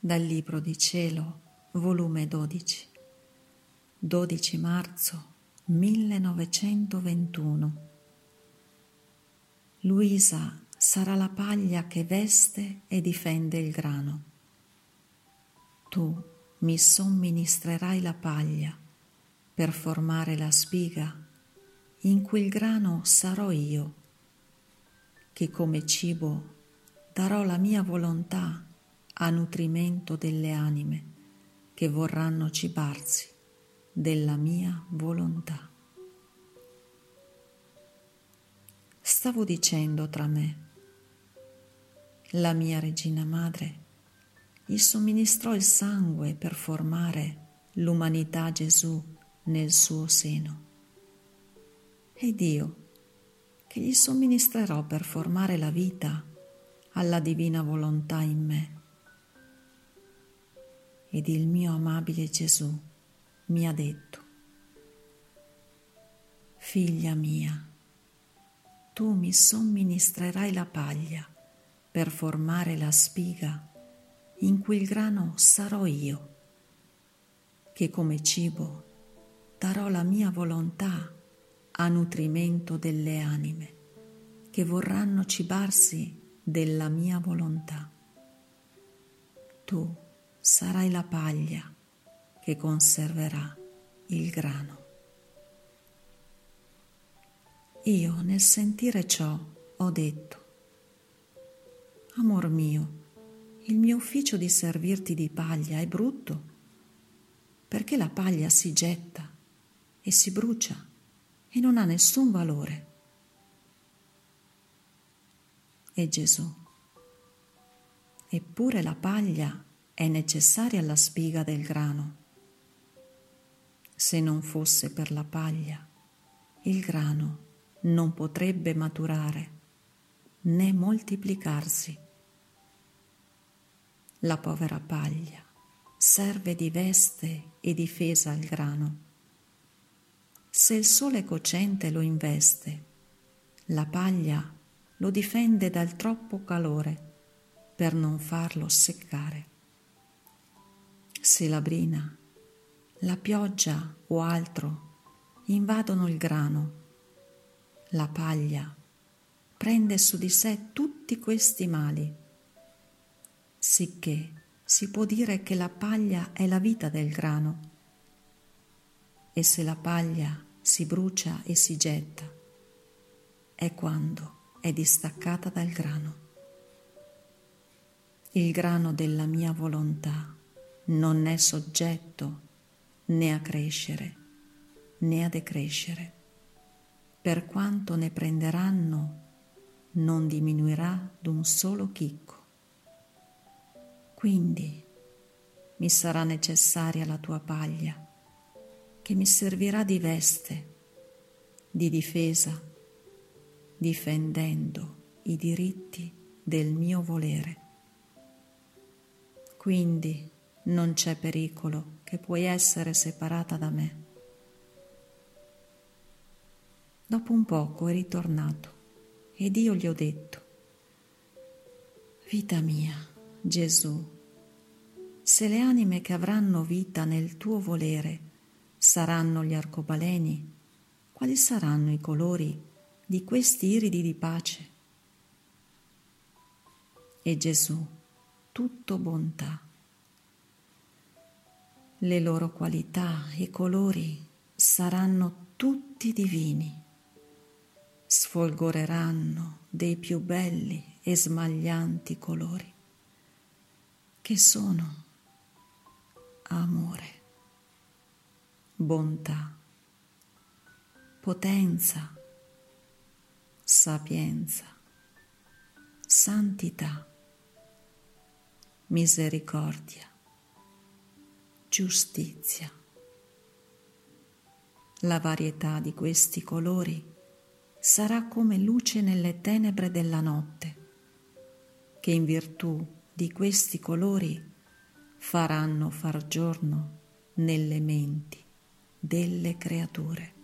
Dal Libro di Cielo, volume 12, 12 marzo 1921. Luisa sarà la paglia che veste e difende il grano. Tu mi somministrerai la paglia per formare la spiga in cui il grano sarò io, che come cibo darò la mia volontà a nutrimento delle anime che vorranno cibarsi della mia volontà. Stavo dicendo tra me, la mia regina madre gli somministrò il sangue per formare l'umanità Gesù nel suo seno. Ed io, che gli somministrerò per formare la vita alla divina volontà in me. Ed il mio amabile Gesù mi ha detto, Figlia mia, tu mi somministrerai la paglia per formare la spiga in cui il grano sarò io, che come cibo darò la mia volontà a nutrimento delle anime che vorranno cibarsi della mia volontà. Tu sarai la paglia che conserverà il grano. Io nel sentire ciò ho detto, Amor mio, il mio ufficio di servirti di paglia è brutto, perché la paglia si getta e si brucia e non ha nessun valore. E Gesù, eppure la paglia è necessaria alla spiga del grano. Se non fosse per la paglia, il grano non potrebbe maturare né moltiplicarsi. La povera paglia serve di veste e difesa al grano. Se il sole cocente lo investe, la paglia lo difende dal troppo calore per non farlo seccare. Se la brina, la pioggia o altro invadono il grano, la paglia prende su di sé tutti questi mali sicché si può dire che la paglia è la vita del grano e se la paglia si brucia e si getta è quando è distaccata dal grano. Il grano della mia volontà non è soggetto né a crescere né a decrescere. Per quanto ne prenderanno, non diminuirà d'un solo chicco. Quindi mi sarà necessaria la tua paglia, che mi servirà di veste, di difesa, difendendo i diritti del mio volere. Quindi non c'è pericolo che puoi essere separata da me. Dopo un poco è ritornato ed io gli ho detto, vita mia, Gesù, se le anime che avranno vita nel tuo volere saranno gli arcobaleni, quali saranno i colori di questi iridi di pace? E Gesù, tutto bontà. Le loro qualità e colori saranno tutti divini, sfolgoreranno dei più belli e smaglianti colori che sono amore, bontà, potenza, sapienza, santità, misericordia, giustizia. La varietà di questi colori sarà come luce nelle tenebre della notte, che in virtù di questi colori faranno far giorno nelle menti delle creature.